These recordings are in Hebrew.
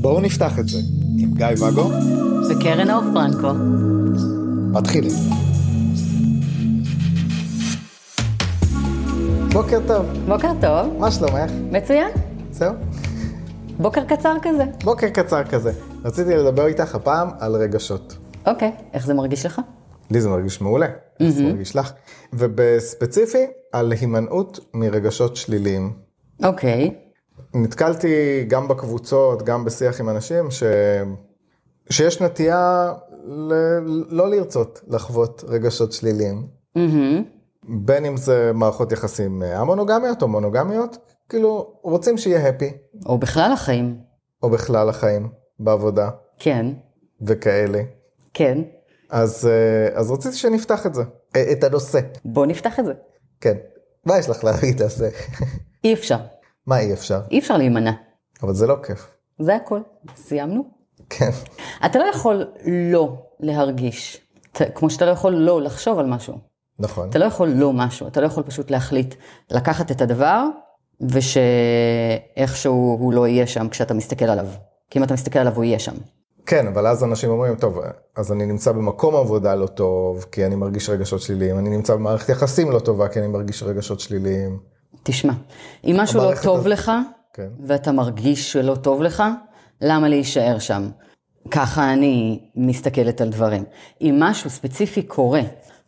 בואו נפתח את זה עם גיא ואגו וקרן אור פרנקו. מתחילים. בוקר טוב, בוקר טוב, מה שלומך? מצוין. זהו? בוקר קצר כזה. בוקר קצר כזה. רציתי לדבר איתך הפעם על רגשות. אוקיי, איך זה מרגיש לך? לי זה מרגיש מעולה, איך זה מרגיש לך. ובספציפי, על הימנעות מרגשות שליליים. אוקיי, נתקלתי גם בקבוצות, גם בשיח עם אנשים, ש... שיש נטייה ל... לא לרצות לחוות רגשות שליליים. מהמם. בין אם זה מערכות יחסים המונוגמיות או מונוגמיות, כאילו רוצים שיהיה הפי, או בכלל החיים. או בכלל החיים, בעבודה כן, וכאלה. כן. אז, אה, אז רציתי שנפתח את זה, אה, את הנושא. בוא נפתח את זה. כן. מה יש לך להגיד על זה? אי אפשר. מה אי אפשר? אי אפשר להימנע. אבל זה לא כיף. זה הכל. סיימנו? כן. אתה לא יכול לא להרגיש. כמו שאתה לא יכול לא לחשוב על משהו. נכון. אתה לא יכול לא משהו, אתה לא יכול פשוט להחליט לקחת את הדבר, ושאיכשהו הוא לא יהיה שם כשאתה מסתכל עליו. כי אם אתה מסתכל עליו הוא יהיה שם. כן, אבל אז אנשים אומרים, טוב, אז אני נמצא במקום עבודה לא טוב, כי אני מרגיש רגשות שליליים, אני נמצא במערכת יחסים לא טובה, כי אני מרגיש רגשות שליליים. תשמע, אם משהו לא טוב הזאת- לך, כן. ואתה מרגיש שלא טוב לך, למה להישאר שם? ככה אני מסתכלת על דברים. אם משהו ספציפי קורה,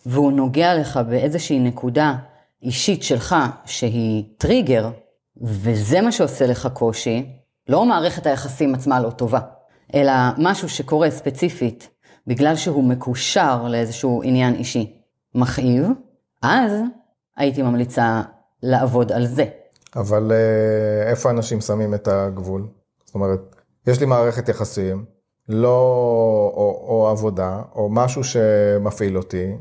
והוא נוגע לך באיזושהי נקודה אישית שלך, שהיא טריגר, וזה מה שעושה לך קושי, לא מערכת היחסים עצמה לא טובה, אלא משהו שקורה ספציפית, בגלל שהוא מקושר לאיזשהו עניין אישי מכאיב, אז הייתי ממליצה לעבוד על זה. אבל אה, איפה אנשים שמים את הגבול? זאת אומרת, יש לי מערכת יחסים, לא, או, או עבודה, או משהו שמפעיל אותי,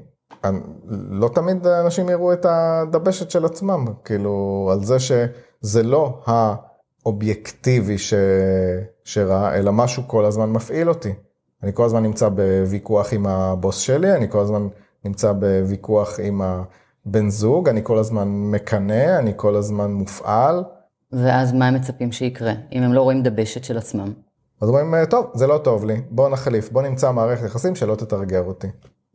לא תמיד אנשים יראו את הדבשת של עצמם, כאילו, על זה שזה לא האובייקטיבי ש, שרע, אלא משהו כל הזמן מפעיל אותי. אני כל הזמן נמצא בוויכוח עם הבוס שלי, אני כל הזמן נמצא בוויכוח עם הבן זוג, אני כל הזמן מקנא, אני כל הזמן מופעל. ואז מה הם מצפים שיקרה, אם הם לא רואים דבשת של עצמם? אז אומרים, טוב, זה לא טוב לי, בוא נחליף, בוא נמצא מערכת יחסים שלא תתרגר אותי.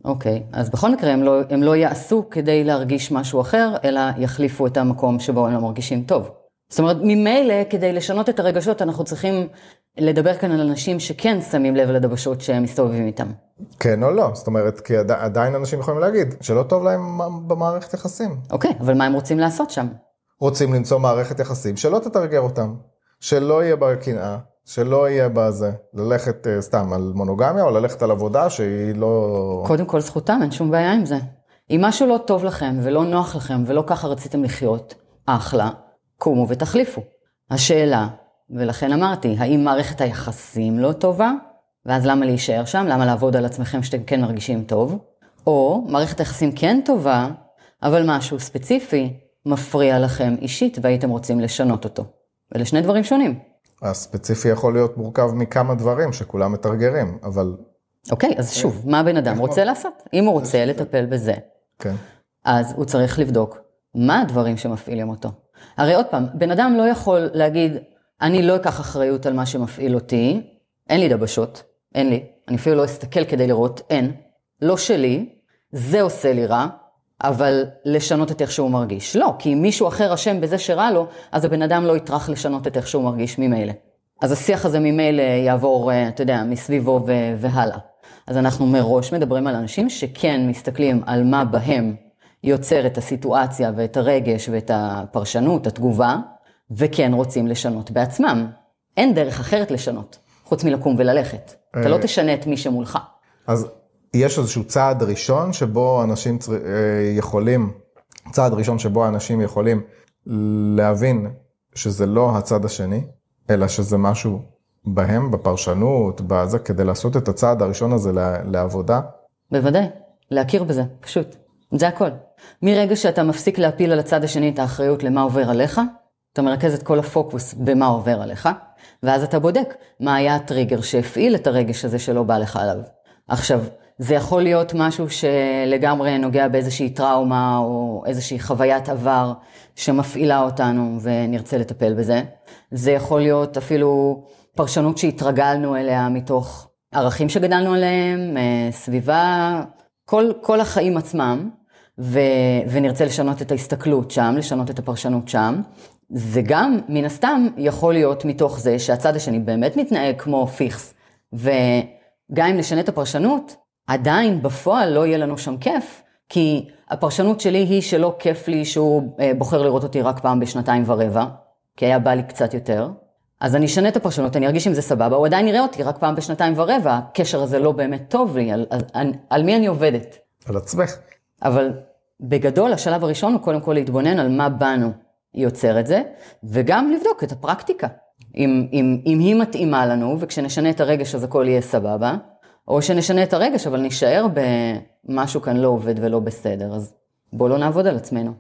אוקיי, אז בכל מקרה הם לא, הם לא יעשו כדי להרגיש משהו אחר, אלא יחליפו את המקום שבו הם לא מרגישים טוב. זאת אומרת, ממילא, כדי לשנות את הרגשות, אנחנו צריכים לדבר כאן על אנשים שכן שמים לב לדבשות שהם מסתובבים איתם. כן או לא, זאת אומרת, כי עדי, עדיין אנשים יכולים להגיד שלא טוב להם במערכת יחסים. אוקיי, אבל מה הם רוצים לעשות שם? רוצים למצוא מערכת יחסים שלא תתרגר אותם, שלא יהיה בה קנאה, שלא יהיה בה זה, ללכת אה, סתם על מונוגמיה או ללכת על עבודה שהיא לא... קודם כל זכותם, אין שום בעיה עם זה. אם משהו לא טוב לכם ולא נוח לכם ולא ככה רציתם לחיות, אחלה, קומו ותחליפו. השאלה, ולכן אמרתי, האם מערכת היחסים לא טובה? ואז למה להישאר שם? למה לעבוד על עצמכם שאתם כן מרגישים טוב? או מערכת היחסים כן טובה, אבל משהו ספציפי מפריע לכם אישית והייתם רוצים לשנות אותו. אלה שני דברים שונים. הספציפי יכול להיות מורכב מכמה דברים שכולם מתרגרים, אבל אוקיי, אז שוב, מה הבן אדם רוצה לעשות? אם הוא רוצה לטפל בזה, כן. אז הוא צריך לבדוק מה הדברים שמפעילים אותו. הרי עוד פעם, בן אדם לא יכול להגיד, אני לא אקח אחריות על מה שמפעיל אותי, אין לי דבשות, אין לי, אני אפילו לא אסתכל כדי לראות, אין, לא שלי, זה עושה לי רע, אבל לשנות את איך שהוא מרגיש. לא, כי אם מישהו אחר אשם בזה שרע לו, אז הבן אדם לא יטרח לשנות את איך שהוא מרגיש ממילא. אז השיח הזה ממילא יעבור, אה, אתה יודע, מסביבו והלאה. אז אנחנו מראש מדברים על אנשים שכן מסתכלים על מה בהם יוצר את הסיטואציה ואת הרגש ואת הפרשנות, התגובה, וכן רוצים לשנות בעצמם. אין דרך אחרת לשנות, חוץ מלקום וללכת. אתה לא תשנה את מי שמולך. אז יש איזשהו צעד ראשון שבו אנשים צר... אה, יכולים, צעד ראשון שבו אנשים יכולים להבין שזה לא הצד השני, אלא שזה משהו בהם, בפרשנות, בזה, כדי לעשות את הצעד הראשון הזה לעבודה. בוודאי, להכיר בזה, פשוט. זה הכל. מרגע שאתה מפסיק להפיל על הצד השני את האחריות למה עובר עליך, אתה מרכז את כל הפוקוס במה עובר עליך, ואז אתה בודק מה היה הטריגר שהפעיל את הרגש הזה שלא בא לך עליו. עכשיו, זה יכול להיות משהו שלגמרי נוגע באיזושהי טראומה או איזושהי חוויית עבר שמפעילה אותנו ונרצה לטפל בזה. זה יכול להיות אפילו פרשנות שהתרגלנו אליה מתוך ערכים שגדלנו עליהם, אה, סביבה, כל, כל החיים עצמם, ו, ונרצה לשנות את ההסתכלות שם, לשנות את הפרשנות שם. זה גם, מן הסתם, יכול להיות מתוך זה שהצד השני באמת מתנהג כמו פיקס, וגם אם נשנה את הפרשנות, עדיין בפועל לא יהיה לנו שם כיף, כי הפרשנות שלי היא שלא כיף לי שהוא אה, בוחר לראות אותי רק פעם בשנתיים ורבע, כי היה בא לי קצת יותר. אז אני אשנה את הפרשנות, אני ארגיש עם זה סבבה, הוא עדיין יראה אותי רק פעם בשנתיים ורבע, הקשר הזה לא באמת טוב לי, על, על, על, על מי אני עובדת? על עצמך. אבל בגדול, השלב הראשון הוא קודם כל להתבונן על מה בנו יוצר את זה, וגם לבדוק את הפרקטיקה. אם, אם, אם היא מתאימה לנו, וכשנשנה את הרגש אז הכל יהיה סבבה, או שנשנה את הרגש, אבל נישאר במשהו כאן לא עובד ולא בסדר, אז בואו לא נעבוד על עצמנו.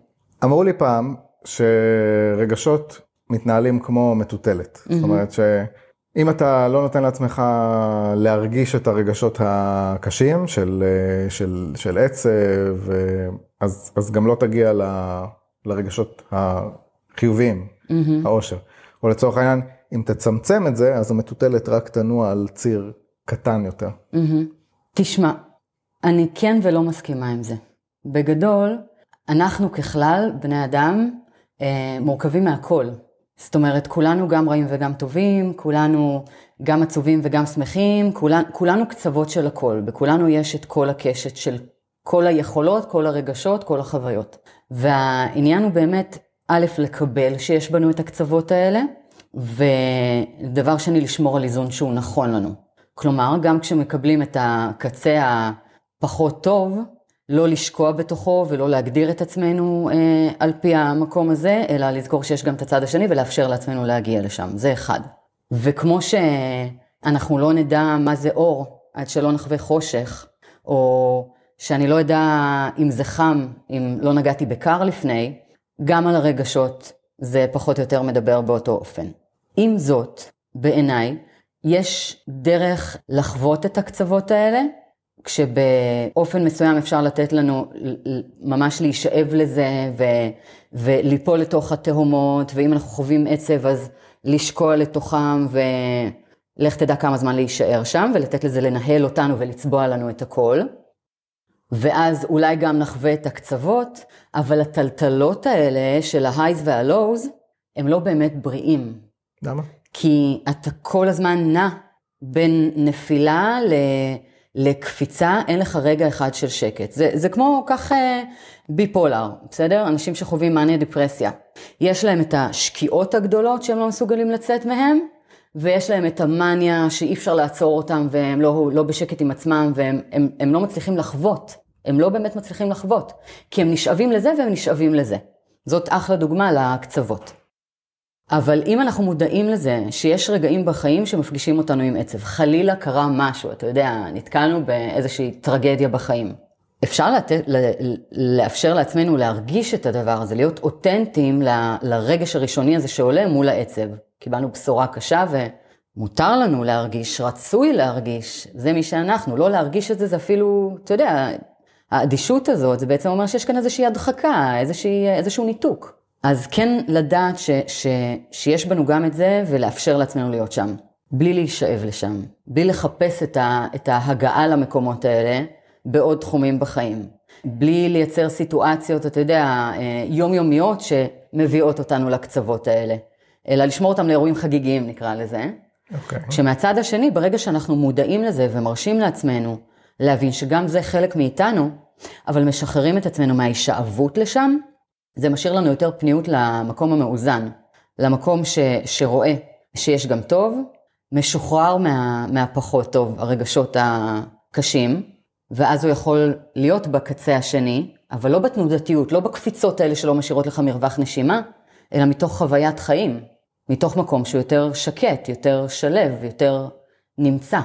אמרו לי פעם שרגשות מתנהלים כמו מטוטלת. Mm-hmm. זאת אומרת שאם אתה לא נותן לעצמך להרגיש את הרגשות הקשים של, של, של עצב, אז, אז גם לא תגיע ל, לרגשות החיוביים, mm-hmm. העושר. או לצורך העניין, אם תצמצם את זה, אז המטוטלת רק תנוע על ציר קטן יותר. Mm-hmm. תשמע, אני כן ולא מסכימה עם זה. בגדול, אנחנו ככלל, בני אדם, אה, מורכבים מהכל. זאת אומרת, כולנו גם רעים וגם טובים, כולנו גם עצובים וגם שמחים, כולנו, כולנו קצוות של הכל, בכולנו יש את כל הקשת של כל היכולות, כל הרגשות, כל החוויות. והעניין הוא באמת, א', לקבל שיש בנו את הקצוות האלה, ודבר שני, לשמור על איזון שהוא נכון לנו. כלומר, גם כשמקבלים את הקצה הפחות טוב, לא לשקוע בתוכו ולא להגדיר את עצמנו אה, על פי המקום הזה, אלא לזכור שיש גם את הצד השני ולאפשר לעצמנו להגיע לשם, זה אחד. וכמו שאנחנו לא נדע מה זה אור עד שלא נחווה חושך, או שאני לא אדע אם זה חם, אם לא נגעתי בקר לפני, גם על הרגשות זה פחות או יותר מדבר באותו אופן. עם זאת, בעיניי, יש דרך לחוות את הקצוות האלה, כשבאופן מסוים אפשר לתת לנו ממש להישאב לזה ו, וליפול לתוך התהומות, ואם אנחנו חווים עצב אז לשקוע לתוכם ולך תדע כמה זמן להישאר שם, ולתת לזה לנהל אותנו ולצבוע לנו את הכל. ואז אולי גם נחווה את הקצוות, אבל הטלטלות האלה של ההייז והלואוז, הם לא באמת בריאים. למה? כי אתה כל הזמן נע בין נפילה ל... לקפיצה, אין לך רגע אחד של שקט. זה, זה כמו כך ביפולר, בסדר? אנשים שחווים מאניה דיפרסיה. יש להם את השקיעות הגדולות שהם לא מסוגלים לצאת מהם, ויש להם את המאניה שאי אפשר לעצור אותם והם לא, לא בשקט עם עצמם והם הם, הם לא מצליחים לחוות. הם לא באמת מצליחים לחוות, כי הם נשאבים לזה והם נשאבים לזה. זאת אחלה דוגמה לקצוות. אבל אם אנחנו מודעים לזה שיש רגעים בחיים שמפגישים אותנו עם עצב, חלילה קרה משהו, אתה יודע, נתקלנו באיזושהי טרגדיה בחיים. אפשר לתת, לאפשר לעצמנו להרגיש את הדבר הזה, להיות אותנטיים ל, לרגש הראשוני הזה שעולה מול העצב. קיבלנו בשורה קשה ומותר לנו להרגיש, רצוי להרגיש, זה מי שאנחנו, לא להרגיש את זה, זה אפילו, אתה יודע, האדישות הזאת, זה בעצם אומר שיש כאן איזושהי הדחקה, איזושהי, איזשהו ניתוק. אז כן לדעת ש, ש, שיש בנו גם את זה ולאפשר לעצמנו להיות שם. בלי להישאב לשם, בלי לחפש את, ה, את ההגעה למקומות האלה בעוד תחומים בחיים. בלי לייצר סיטואציות, אתה יודע, אה, יומיומיות שמביאות אותנו לקצוות האלה. אלא לשמור אותם לאירועים חגיגיים נקרא לזה. Okay. אוקיי. כשמהצד השני, ברגע שאנחנו מודעים לזה ומרשים לעצמנו להבין שגם זה חלק מאיתנו, אבל משחררים את עצמנו מההישאבות לשם, זה משאיר לנו יותר פניות למקום המאוזן, למקום ש, שרואה שיש גם טוב, משוחרר מה, מהפחות טוב, הרגשות הקשים, ואז הוא יכול להיות בקצה השני, אבל לא בתנודתיות, לא בקפיצות האלה שלא משאירות לך מרווח נשימה, אלא מתוך חוויית חיים, מתוך מקום שהוא יותר שקט, יותר שלב, יותר נמצא.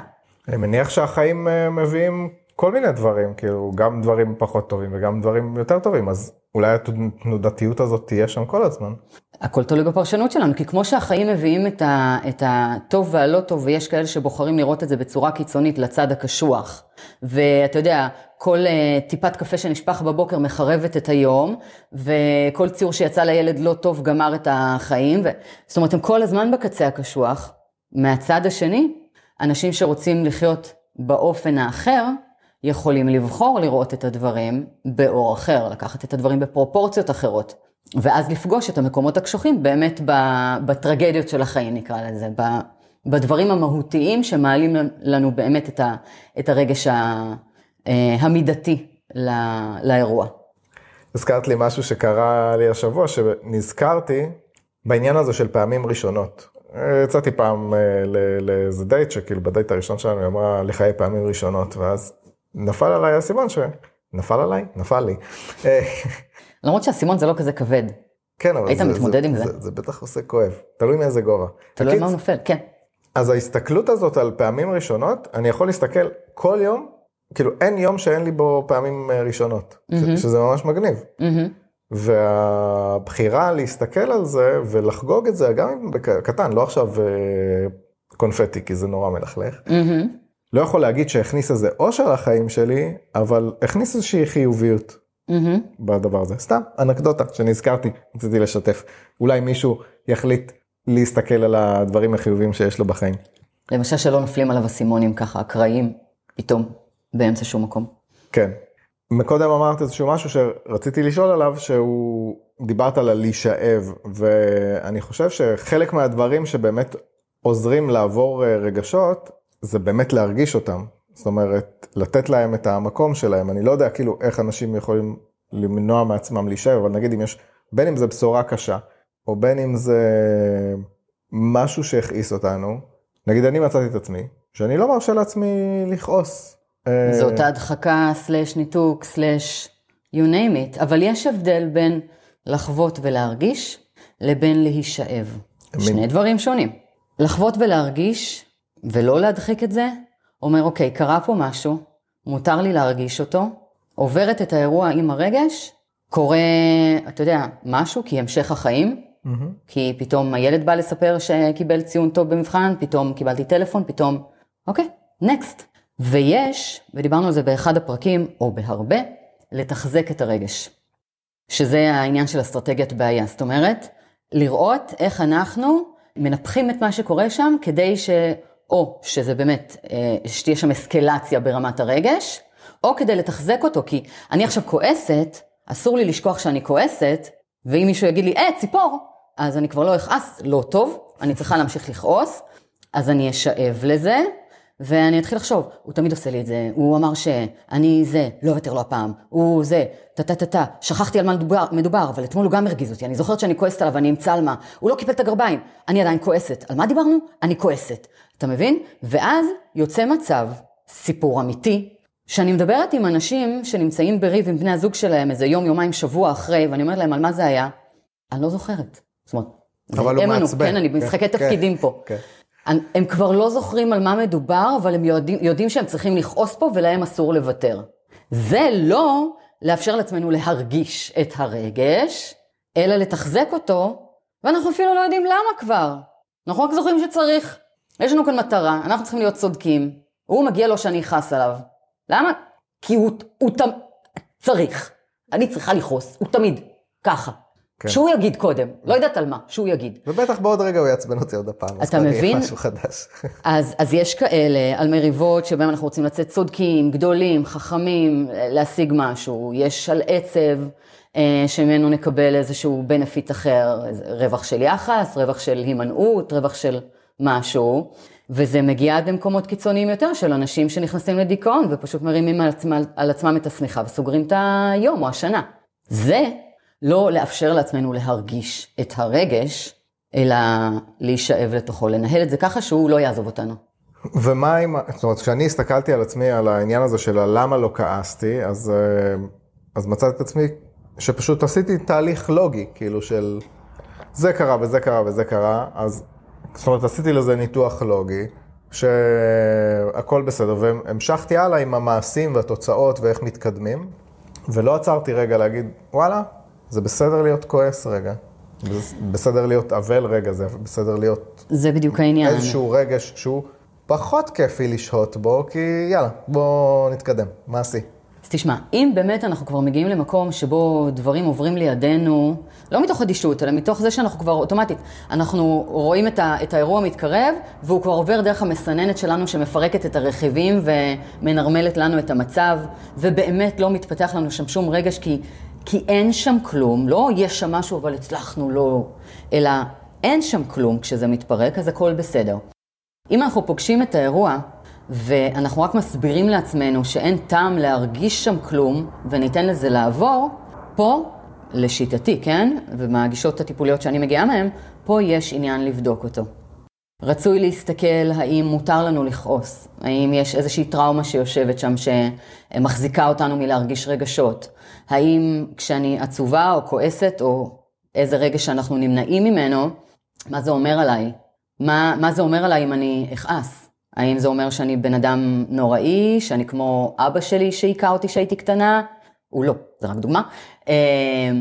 אני מניח שהחיים אה, מביאים כל מיני דברים, כאילו, גם דברים פחות טובים וגם דברים יותר טובים, אז אולי התנודתיות הזאת תהיה שם כל הזמן. הכל תלוי בפרשנות שלנו, כי כמו שהחיים מביאים את, ה, את הטוב והלא טוב, ויש כאלה שבוחרים לראות את זה בצורה קיצונית לצד הקשוח. ואתה יודע, כל uh, טיפת קפה שנשפך בבוקר מחרבת את היום, וכל ציור שיצא לילד לא טוב גמר את החיים. ו... זאת אומרת, הם כל הזמן בקצה הקשוח. מהצד השני, אנשים שרוצים לחיות באופן האחר, יכולים לבחור לראות את הדברים באור אחר, לקחת את הדברים בפרופורציות אחרות, ואז לפגוש את המקומות הקשוחים באמת בטרגדיות של החיים, נקרא לזה, בדברים המהותיים שמעלים לנו באמת את, ה, הרגש אה, המידתי לאירוע. הזכרת לי משהו שקרה לי השבוע, שנזכרתי בעניין הזה של פעמים ראשונות. יצאתי פעם אה, לאיזה דייט, שכאילו בדייט הראשון שלנו היא אמרה לחיי פעמים ראשונות, ואז נפל עליי האסימון ש... נפל עליי? נפל לי. למרות שהאסימון זה לא כזה כבד. כן, אבל היית זה, מתמודד זה, עם זה. זה, זה בטח עושה כואב, תלוי מאיזה גובה. תלוי מה הוא נופל, כן. אז ההסתכלות הזאת על פעמים ראשונות, אני יכול להסתכל כל יום, כאילו אין יום שאין לי בו פעמים אה, ראשונות, mm-hmm. שזה ממש מגניב. Mm-hmm. והבחירה להסתכל על זה ולחגוג את זה, גם אם בקטן, לא עכשיו אה, קונפטי, כי זה נורא מלכלך. Mm-hmm. לא יכול להגיד שהכניס איזה אושר לחיים שלי, אבל הכניס איזושהי חיוביות mm-hmm. בדבר הזה. סתם, אנקדוטה שנזכרתי, רציתי לשתף. אולי מישהו יחליט להסתכל על הדברים החיוביים שיש לו בחיים. למשל שלא נופלים עליו אסימונים ככה, אקראיים, פתאום, באמצע שום מקום. כן. מקודם אמרת איזשהו משהו שרציתי לשאול עליו, שהוא, דיברת על הלהישאב, ואני חושב שחלק מהדברים שבאמת עוזרים לעבור אה, רגשות, זה באמת להרגיש אותם. זאת אומרת, לתת להם את המקום שלהם. אני לא יודע כאילו איך אנשים יכולים למנוע מעצמם להישאר, אבל נגיד אם יש, בין אם זה בשורה קשה, או בין אם זה משהו שהכעיס אותנו, נגיד אני מצאתי את עצמי, שאני לא מרשה לעצמי לכעוס. אה, זו אותה הדחקה, סלש ניתוק, סלש you name it, אבל יש הבדל בין לחוות ולהרגיש, לבין להישאב. שני דברים שונים. לחוות ולהרגיש ולא להדחיק את זה, אומר, אוקיי, קרה פה משהו, מותר לי להרגיש אותו, עוברת את האירוע עם הרגש, קורה, אתה יודע, משהו, כי המשך החיים, mm-hmm. כי פתאום הילד בא לספר שקיבל ציון טוב במבחן, פתאום קיבלתי טלפון, פתאום, אוקיי, נקסט. ויש, ודיברנו על זה באחד הפרקים, או בהרבה, לתחזק את הרגש. שזה העניין של אסטרטגיית בעיה. זאת אומרת, לראות איך אנחנו מנפחים את מה שקורה שם כדי ש... או שזה באמת, אה, שתהיה שם אסקלציה ברמת הרגש, או כדי לתחזק אותו, כי אני עכשיו כועסת, אסור לי לשכוח שאני כועסת, ואם מישהו יגיד לי, אה, ציפור, אז אני כבר לא אכעס, לא טוב, אני צריכה להמשיך לכעוס, אז אני אשאב לזה, ואני אתחיל לחשוב, הוא תמיד עושה לי את זה, הוא אמר שאני זה, לא אוותר לו הפעם, הוא זה, טה-טה-טה-טה, שכחתי על מה מדובר, מדובר, אבל אתמול הוא גם הרגיז אותי, אני זוכרת שאני כועסת עליו ואני אמצא על מה, הוא לא קיפל את הגרביים, אני עדיין כועסת. על מה דיברנו? אני כועסת. אתה מבין? ואז יוצא מצב, סיפור אמיתי, שאני מדברת עם אנשים שנמצאים בריב עם בני הזוג שלהם איזה יום, יומיים, שבוע אחרי, ואני אומרת להם, על מה זה היה? אני לא זוכרת. זאת אומרת, אבל הוא מעצבן. כן, אני כן, תפקידים כן, פה. הם כבר לא זוכרים על מה מדובר, אבל הם יודעים, יודעים שהם צריכים לכעוס פה ולהם אסור לוותר. זה לא לאפשר לעצמנו להרגיש את הרגש, אלא לתחזק אותו, ואנחנו אפילו לא יודעים למה כבר. אנחנו רק זוכרים שצריך. יש לנו כאן מטרה, אנחנו צריכים להיות צודקים. הוא מגיע לו שאני אכעס עליו. למה? כי הוא, הוא תמיד צריך. אני צריכה לכעוס, הוא תמיד ככה. כן. שהוא יגיד קודם, לא יודעת על מה, שהוא יגיד. ובטח בעוד רגע הוא יעצבן אותי עוד הפעם. אתה מבין? משהו חדש. אז, אז יש כאלה על מריבות שבהם אנחנו רוצים לצאת צודקים, גדולים, חכמים, להשיג משהו. יש על עצב אה, שממנו נקבל איזשהו בנפיט אחר, רווח של יחס, רווח של הימנעות, רווח של משהו. וזה מגיע עד למקומות קיצוניים יותר של אנשים שנכנסים לדיכאון ופשוט מרימים על עצמם, על עצמם את השמיכה וסוגרים את היום או השנה. זה לא לאפשר לעצמנו להרגיש את הרגש, אלא להישאב לתוכו, לנהל את זה ככה שהוא לא יעזוב אותנו. ומה אם, זאת אומרת, כשאני הסתכלתי על עצמי, על העניין הזה של למה לא כעסתי, אז, אה, אז מצאתי את עצמי שפשוט עשיתי תהליך לוגי, כאילו של זה קרה וזה קרה וזה קרה, אז זאת אומרת, עשיתי לזה ניתוח לוגי, שהכל בסדר, והמשכתי הלאה עם המעשים והתוצאות ואיך מתקדמים, ולא עצרתי רגע להגיד, וואלה, זה בסדר להיות כועס רגע. בסדר להיות אבל רגע, זה בסדר להיות זה בדיוק העניין. איזשהו רגש שהוא פחות כיפי לשהות בו, כי יאללה, בוא נתקדם, מעשי. אז תשמע, אם באמת אנחנו כבר מגיעים למקום שבו דברים עוברים לידינו, לא מתוך אדישות, אלא מתוך זה שאנחנו כבר אוטומטית, אנחנו רואים את, ה, את האירוע מתקרב, והוא כבר עובר דרך המסננת שלנו שמפרקת את הרכיבים ומנרמלת לנו את המצב, ובאמת לא מתפתח לנו שם שום רגש, כי, כי אין שם כלום, לא יש שם משהו אבל הצלחנו לא, אלא אין שם כלום כשזה מתפרק, אז הכל בסדר. אם אנחנו פוגשים את האירוע, ואנחנו רק מסבירים לעצמנו שאין טעם להרגיש שם כלום, וניתן לזה לעבור, פה, לשיטתי, כן? ומהגישות הטיפוליות שאני מגיעה מהן, פה יש עניין לבדוק אותו. רצוי להסתכל האם מותר לנו לכעוס, האם יש איזושהי טראומה שיושבת שם שמחזיקה אותנו מלהרגיש רגשות, האם כשאני עצובה או כועסת או איזה רגש שאנחנו נמנעים ממנו, מה זה אומר עליי? מה, מה זה אומר עליי אם אני אכעס? האם זה אומר שאני בן אדם נוראי, שאני כמו אבא שלי שהיכה אותי כשהייתי קטנה? הוא לא, זה רק דוגמה. אה,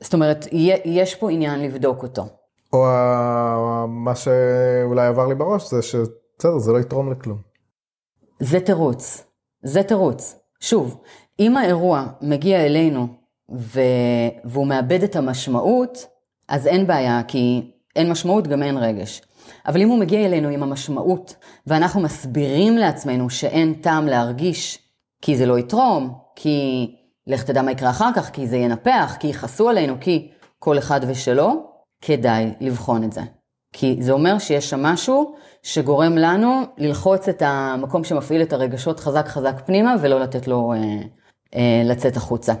זאת אומרת, יש פה עניין לבדוק אותו. או מה שאולי עבר לי בראש זה שבסדר, זה לא יתרום לכלום. זה תירוץ, זה תירוץ. שוב, אם האירוע מגיע אלינו ו... והוא מאבד את המשמעות, אז אין בעיה, כי אין משמעות, גם אין רגש. אבל אם הוא מגיע אלינו עם המשמעות, ואנחנו מסבירים לעצמנו שאין טעם להרגיש, כי זה לא יתרום, כי לך תדע מה יקרה אחר כך, כי זה ינפח, כי יכעסו עלינו, כי כל אחד ושלו, כדאי לבחון את זה. כי זה אומר שיש שם משהו שגורם לנו ללחוץ את המקום שמפעיל את הרגשות חזק חזק פנימה ולא לתת לו אה, אה, לצאת החוצה.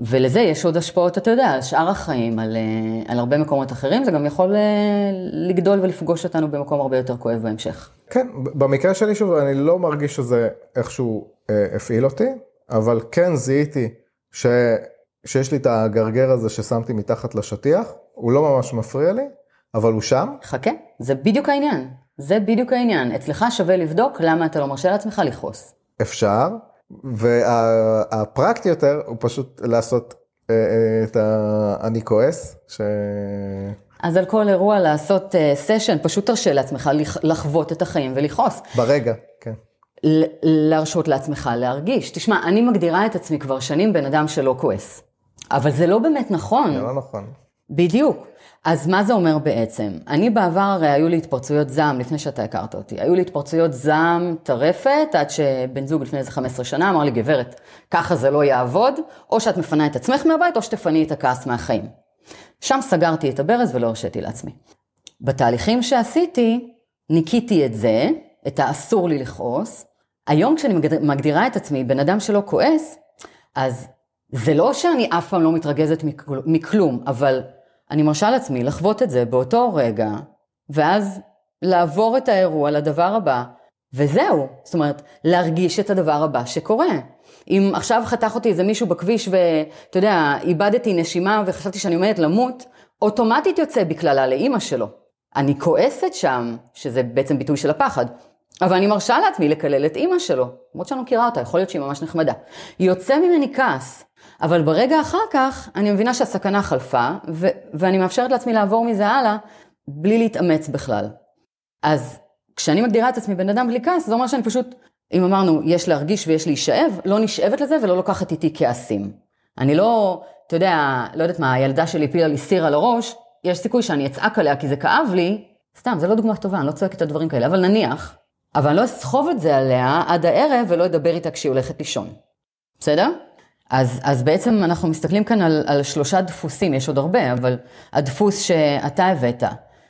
ולזה יש עוד השפעות, אתה יודע, על שאר החיים, על, אה, על הרבה מקומות אחרים, זה גם יכול אה, לגדול ולפגוש אותנו במקום הרבה יותר כואב בהמשך. כן, במקרה שלי שוב, אני לא מרגיש שזה איכשהו אה, הפעיל אותי, אבל כן זיהיתי ש, שיש לי את הגרגר הזה ששמתי מתחת לשטיח, הוא לא ממש מפריע לי, אבל הוא שם. חכה, זה בדיק העניין. זה בדיוק העניין. אצלך שווה לבדוק למה אתה לא מרשה לעצמך לכעוס. אפשר, והפרקטי יותר הוא פשוט לעשות אה, אה, את ה... אני כועס, ש... אז על כל אירוע לעשות סשן, אה, פשוט תרשה לעצמך לחוות את החיים ולכעוס. ברגע, כן. להרשות לעצמך להרגיש. תשמע, אני מגדירה את עצמי כבר שנים בן אדם שלא כועס. אבל זה לא באמת נכון. זה לא נכון. בדיוק. אז מה זה אומר בעצם? אני בעבר הרי היו לי התפרצויות זעם לפני שאתה הכרת אותי. היו לי התפרצויות זעם טרפת, עד שבן זוג לפני איזה 15 שנה אמר לי, גברת, ככה זה לא יעבוד, או שאת מפנה את עצמך מהבית, או שתפני את הכעס מהחיים. שם סגרתי את הברז ולא הרשיתי לעצמי. בתהליכים שעשיתי, ניקיתי את זה, את האסור לי לכעוס. היום כשאני מגדירה את עצמי בן אדם שלא כועס, אז זה לא שאני אף פעם לא מתרגזת מכלום, אבל אני מרשה לעצמי לחוות את זה באותו רגע, ואז לעבור את האירוע לדבר הבא, וזהו. זאת אומרת, להרגיש את הדבר הבא שקורה. אם עכשיו חתך אותי איזה מישהו בכביש ואתה יודע, איבדתי נשימה וחשבתי שאני עומדת למות, אוטומטית יוצא בקללה לאימא שלו. אני כועסת שם, שזה בעצם ביטוי של הפחד, אבל אני מרשה לעצמי לקלל את אימא שלו, למרות שאני לא מכירה אותה, יכול להיות שהיא ממש נחמדה. יוצא ממני כעס, אבל ברגע אחר כך, אני מבינה שהסכנה חלפה, ו- ואני מאפשרת לעצמי לעבור מזה הלאה, בלי להתאמץ בכלל. אז כשאני מגדירה את עצמי בן אדם בלי כעס, זה אומר שאני פשוט, אם אמרנו, יש להרגיש ויש להישאב, לא נשאבת לזה ולא לוקחת איתי כעסים. אני לא, אתה יודע, לא יודעת מה, הילדה שלי הפילה לי סיר על הראש, יש סיכוי שאני אצעק עליה כי זה כאב לי, סתם, זה לא דוגמה טובה, אני לא צועקת את הדברים כאלה, אבל נניח, אבל אני לא אסחוב את זה עליה עד הערב ולא אדבר איתה כשהיא הולכת לישון. בסדר? אז, אז בעצם אנחנו מסתכלים כאן על, על שלושה דפוסים, יש עוד הרבה, אבל הדפוס שאתה הבאת,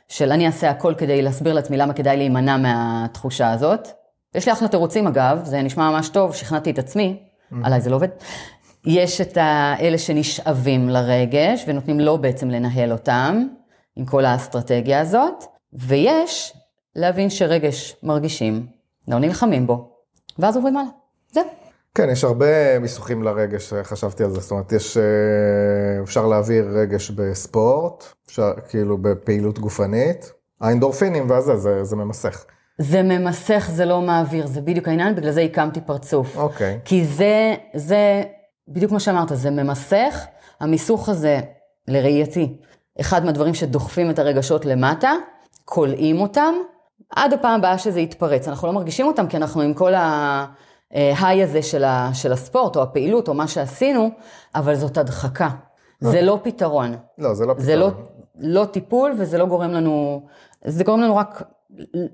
של אני אעשה הכל כדי להסביר לעצמי למה כדאי להימנע מהתחושה הזאת. יש לי אחלה תירוצים אגב, זה נשמע ממש טוב, שכנעתי את עצמי, mm. עליי זה לא עובד. יש את האלה שנשאבים לרגש ונותנים לו בעצם לנהל אותם, עם כל האסטרטגיה הזאת, ויש להבין שרגש מרגישים, לא נלחמים בו, ואז עוברים הלאה. זהו. כן, יש הרבה מיסוכים לרגש, חשבתי על זה, זאת אומרת, יש, אה, אפשר להעביר רגש בספורט, אפשר, כאילו בפעילות גופנית, האינדורפינים וזה, זה, זה ממסך. זה ממסך, זה לא מעביר, זה בדיוק העניין, בגלל זה הקמתי פרצוף. אוקיי. כי זה, זה, בדיוק מה שאמרת, זה ממסך, המיסוך הזה לראייתי, אחד מהדברים שדוחפים את הרגשות למטה, כולאים אותם, עד הפעם הבאה שזה יתפרץ. אנחנו לא מרגישים אותם כי אנחנו עם כל ההיי הזה של, ה, של הספורט, או הפעילות, או מה שעשינו, אבל זאת הדחקה. לא. זה לא פתרון. לא, זה לא פתרון. זה לא, לא טיפול, וזה לא גורם לנו, זה גורם לנו רק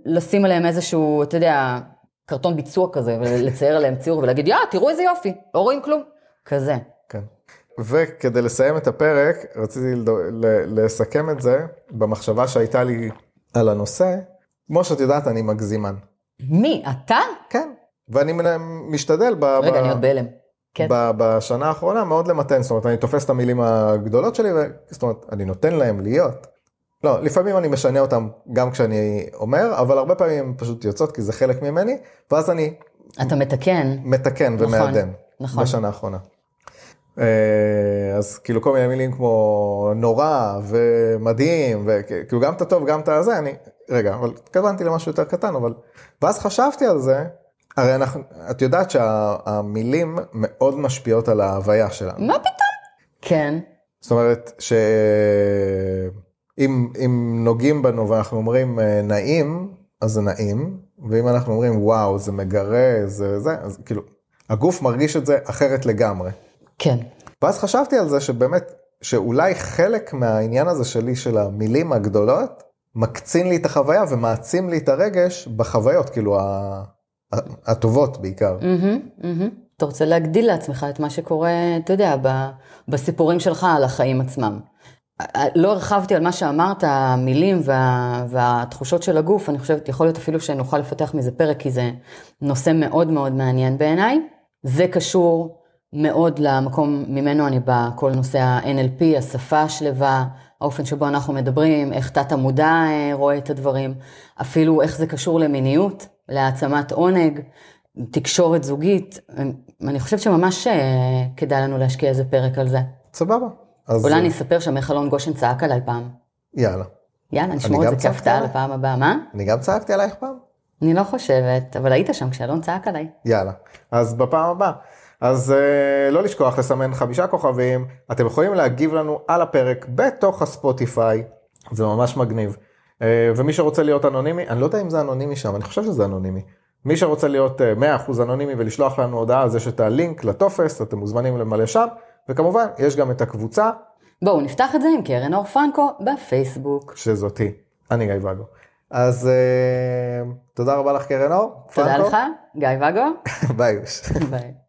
לשים עליהם איזשהו, אתה יודע, קרטון ביצוע כזה, ולצייר עליהם ציור ולהגיד, יא, תראו איזה יופי, לא רואים כלום. כזה. כן. וכדי לסיים את הפרק, רציתי לסכם את זה במחשבה שהייתה לי על הנושא. כמו שאת יודעת, אני מגזימן. מי? אתה? כן. ואני משתדל ב... רגע, ב... אני עוד בהלם. כן. בשנה האחרונה מאוד למתן, זאת אומרת, אני תופס את המילים הגדולות שלי, ו... זאת אומרת, אני נותן להם להיות. לא, לפעמים אני משנה אותם גם כשאני אומר, אבל הרבה פעמים הן פשוט יוצאות כי זה חלק ממני, ואז אני... אתה מתקן. מתקן נכון, ומעדן. נכון. בשנה האחרונה. אה, אז כאילו כל מיני מילים כמו נורא ומדהים, וכאילו גם את הטוב, גם את הזה, אני, רגע, אבל התכוונתי למשהו יותר קטן, אבל... ואז חשבתי על זה, הרי אנחנו, את יודעת שהמילים מאוד משפיעות על ההוויה שלנו. מה פתאום? כן. זאת אומרת, שאם נוגעים בנו ואנחנו אומרים אה, נעים, אז זה נעים, ואם אנחנו אומרים וואו, זה מגרה, זה זה, אז כאילו, הגוף מרגיש את זה אחרת לגמרי. כן. ואז חשבתי על זה שבאמת, שאולי חלק מהעניין הזה שלי, של המילים הגדולות, מקצין לי את החוויה ומעצים לי את הרגש בחוויות, כאילו, הטובות בעיקר. Mm-hmm, mm-hmm. אתה רוצה להגדיל לעצמך את מה שקורה, אתה יודע, בסיפורים שלך על החיים עצמם. לא הרחבתי על מה שאמרת, המילים וה, והתחושות של הגוף, אני חושבת, יכול להיות אפילו שנוכל לפתח מזה פרק, כי זה נושא מאוד מאוד מעניין בעיניי. זה קשור מאוד למקום ממנו אני באה, כל נושא ה-NLP, השפה השלווה, האופן שבו אנחנו מדברים, איך תת המודע אה, רואה את הדברים, אפילו איך זה קשור למיניות, להעצמת עונג, תקשורת זוגית. אני חושבת שממש אה, כדאי לנו להשקיע איזה פרק על זה. סבבה. אז... אולי אני אספר שמך אלון גושן צעק עליי פעם. יאללה. יאללה, נשמור את זה כהפתעה לפעם הבאה, מה? אני גם צעקתי עלייך פעם? אני לא חושבת, אבל היית שם כשאלון צעק עליי. יאללה, אז בפעם הבאה. אז uh, לא לשכוח לסמן חמישה כוכבים, אתם יכולים להגיב לנו על הפרק בתוך הספוטיפיי, זה ממש מגניב. Uh, ומי שרוצה להיות אנונימי, אני לא יודע אם זה אנונימי שם, אני חושב שזה אנונימי. מי שרוצה להיות uh, אה, 100% אנונימי ולשלוח לנו הודעה, אז יש את הלינק לטופס, אתם מוזמנים למלא שם, וכמובן, יש גם את הקבוצה. בואו נפתח את זה עם קרן אור פרנקו בפייסבוק. שזאתי, אני גיא ואגו. אז uh, תודה רבה לך קרן אור. תודה פרנקו. לך, גיא ואגו. ביי. ביי.